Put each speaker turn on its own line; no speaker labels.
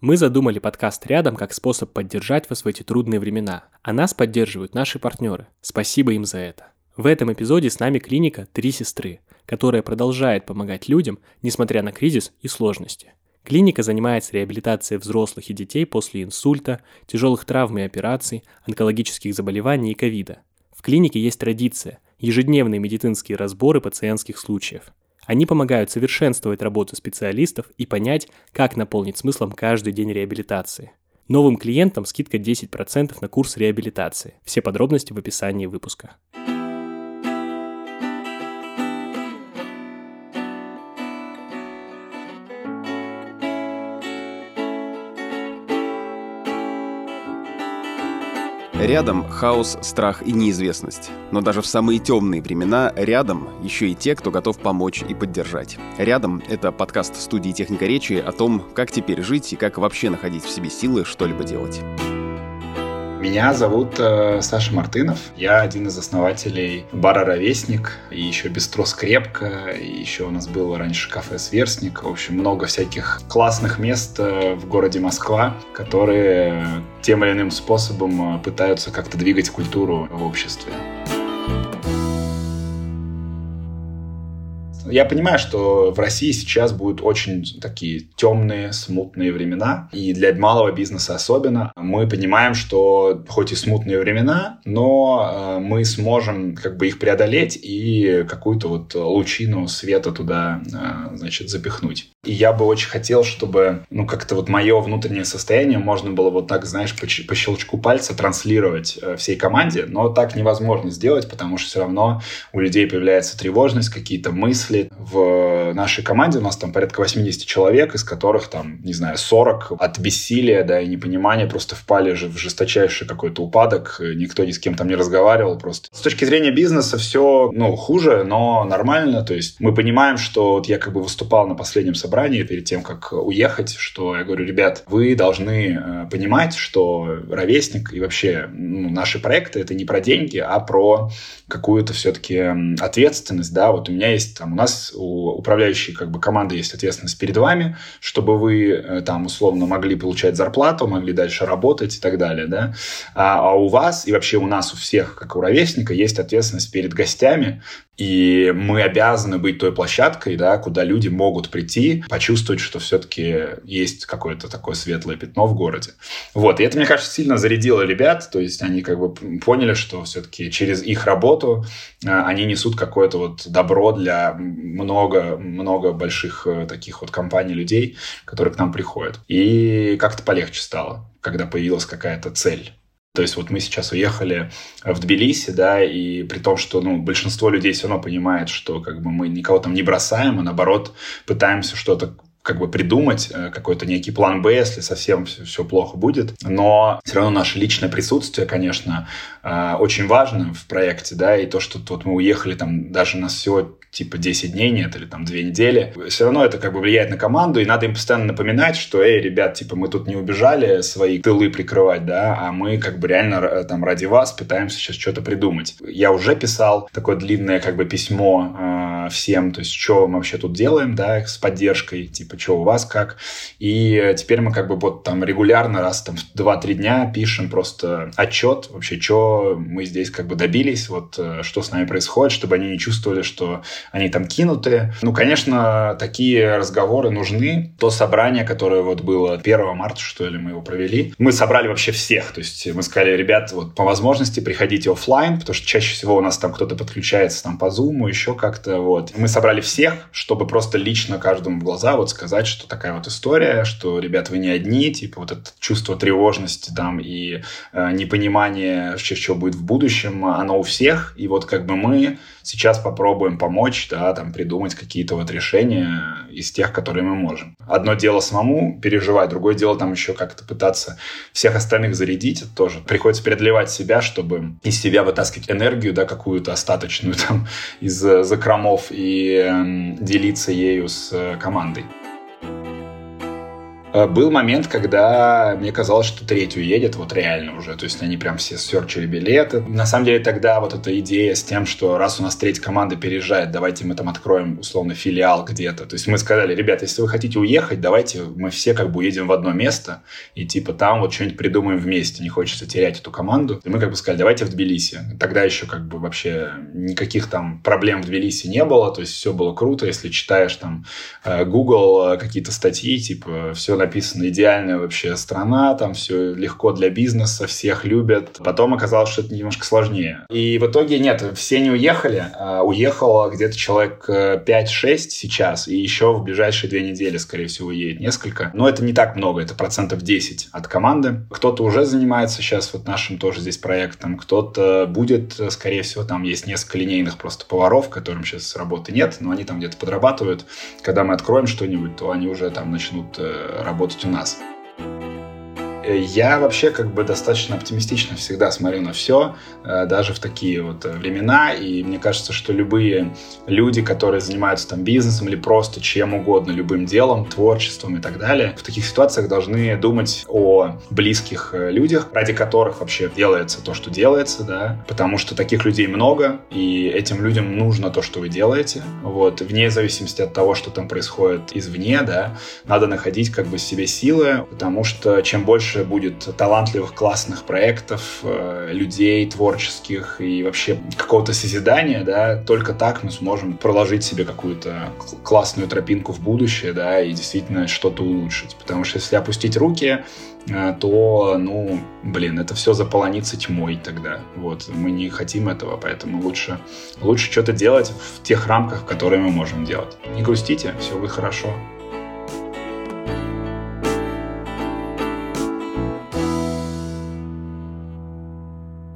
Мы задумали подкаст «Рядом» как способ поддержать вас в эти трудные времена, а нас поддерживают наши партнеры. Спасибо им за это. В этом эпизоде с нами клиника «Три сестры», которая продолжает помогать людям, несмотря на кризис и сложности. Клиника занимается реабилитацией взрослых и детей после инсульта, тяжелых травм и операций, онкологических заболеваний и ковида. В клинике есть традиция – ежедневные медицинские разборы пациентских случаев. Они помогают совершенствовать работу специалистов и понять, как наполнить смыслом каждый день реабилитации. Новым клиентам скидка 10% на курс реабилитации. Все подробности в описании выпуска.
Рядом хаос, страх и неизвестность. Но даже в самые темные времена рядом еще и те, кто готов помочь и поддержать. Рядом — это подкаст студии «Техника речи» о том, как теперь жить и как вообще находить в себе силы что-либо делать.
Меня зовут э, Саша Мартынов. Я один из основателей бара «Ровесник», и еще «Бистро Скрепка», и еще у нас было раньше кафе «Сверстник». В общем, много всяких классных мест э, в городе Москва, которые тем или иным способом э, пытаются как-то двигать культуру в обществе. Я понимаю, что в России сейчас будут очень такие темные, смутные времена, и для малого бизнеса особенно. Мы понимаем, что хоть и смутные времена, но э, мы сможем как бы их преодолеть и какую-то вот лучину света туда, э, значит, запихнуть. И я бы очень хотел, чтобы, ну, как-то вот мое внутреннее состояние можно было вот так, знаешь, по, по щелчку пальца транслировать э, всей команде, но так невозможно сделать, потому что все равно у людей появляется тревожность, какие-то мысли. В нашей команде у нас там порядка 80 человек, из которых там, не знаю, 40 от бессилия, да, и непонимания просто впали же в жесточайший какой-то упадок, никто ни с кем там не разговаривал просто. С точки зрения бизнеса все, ну, хуже, но нормально, то есть мы понимаем, что вот я как бы выступал на последнем собрании перед тем, как уехать, что я говорю, ребят, вы должны э, понимать, что ровесник и вообще ну, наши проекты это не про деньги, а про какую-то все-таки ответственность, да, вот у меня есть там, нас у управляющей как бы команды есть ответственность перед вами, чтобы вы э, там условно могли получать зарплату, могли дальше работать и так далее, да, а, а у вас и вообще у нас у всех, как у ровесника, есть ответственность перед гостями, и мы обязаны быть той площадкой, да, куда люди могут прийти, почувствовать, что все-таки есть какое-то такое светлое пятно в городе. Вот, и это, мне кажется, сильно зарядило ребят, то есть они как бы поняли, что все-таки через их работу э, они несут какое-то вот добро для много-много больших э, таких вот компаний людей, которые к нам приходят. И как-то полегче стало, когда появилась какая-то цель. То есть вот мы сейчас уехали в Тбилиси, да, и при том, что ну, большинство людей все равно понимает, что как бы мы никого там не бросаем, а наоборот пытаемся что-то как бы придумать э, какой-то некий план Б, если совсем все, все плохо будет. Но все равно наше личное присутствие, конечно, э, очень важно в проекте, да, и то, что вот мы уехали там даже на всего типа 10 дней нет или там 2 недели, все равно это как бы влияет на команду, и надо им постоянно напоминать, что, эй, ребят, типа мы тут не убежали свои тылы прикрывать, да, а мы как бы реально э, там ради вас пытаемся сейчас что-то придумать. Я уже писал такое длинное как бы письмо всем, то есть что мы вообще тут делаем, да, с поддержкой, типа, что у вас как. И теперь мы как бы вот там регулярно раз там 2-3 дня пишем просто отчет вообще, что мы здесь как бы добились, вот э, что с нами происходит, чтобы они не чувствовали, что они там кинуты. Ну, конечно, такие разговоры нужны. То собрание, которое вот было 1 марта, что ли, мы его провели, мы собрали вообще всех. То есть мы сказали, ребят, вот по возможности приходите офлайн, потому что чаще всего у нас там кто-то подключается там по Zoom, еще как-то вот. Мы собрали всех, чтобы просто лично каждому в глаза вот сказать, что такая вот история, что, ребят, вы не одни, типа вот это чувство тревожности там и э, непонимание, что, будет в будущем, оно у всех. И вот как бы мы сейчас попробуем помочь, да, там, придумать какие-то вот решения из тех, которые мы можем. Одно дело самому переживать, другое дело там еще как-то пытаться всех остальных зарядить, это тоже. Приходится преодолевать себя, чтобы из себя вытаскивать энергию, да, какую-то остаточную там из закромов и э, делиться ею с э, командой. Э, был момент, когда мне казалось, что треть уедет, вот реально уже. То есть они прям все сверчили билеты. На самом деле тогда вот эта идея с тем, что раз у нас треть команды переезжает, давайте мы там откроем условно филиал где-то. То есть мы сказали, ребята, если вы хотите уехать, давайте мы все как бы уедем в одно место и типа там вот что-нибудь придумаем вместе. Не хочется терять эту команду. И мы как бы сказали, давайте в Тбилиси. Тогда еще как бы вообще никаких там проблем в Тбилиси не было. То есть все было круто. Если читаешь там э, Google э, какие-то статьи, типа все написано идеальная вообще страна, там все легко для бизнеса, всех любят. Потом оказалось, что это немножко сложнее. И в итоге нет, все не уехали. А уехало где-то человек 5-6 э, сейчас, и еще в ближайшие две недели, скорее всего, едет несколько. Но это не так много, это процентов 10 от команды. Кто-то уже занимается сейчас вот нашим тоже здесь проектом, кто-то будет, скорее всего, там есть несколько линейных просто поваров, которым сейчас работы нет, но они там где-то подрабатывают. Когда мы откроем что-нибудь, то они уже там начнут э, работать у нас. Я вообще как бы достаточно оптимистично всегда смотрю на все, э, даже в такие вот времена, и мне кажется, что любые люди, которые занимаются там бизнесом или просто чем угодно, любым делом, творчеством и так далее, в таких ситуациях должны думать о близких э, людях, ради которых вообще делается то, что делается, да, потому что таких людей много, и этим людям нужно то, что вы делаете, вот, вне зависимости от того, что там происходит извне, да, надо находить как бы себе силы, потому что чем больше больше будет талантливых, классных проектов, э, людей творческих и вообще какого-то созидания, да, только так мы сможем проложить себе какую-то классную тропинку в будущее, да, и действительно что-то улучшить. Потому что если опустить руки, э, то, ну, блин, это все заполонится тьмой тогда. Вот, мы не хотим этого, поэтому лучше, лучше что-то делать в тех рамках, которые мы можем делать. Не грустите, все будет хорошо.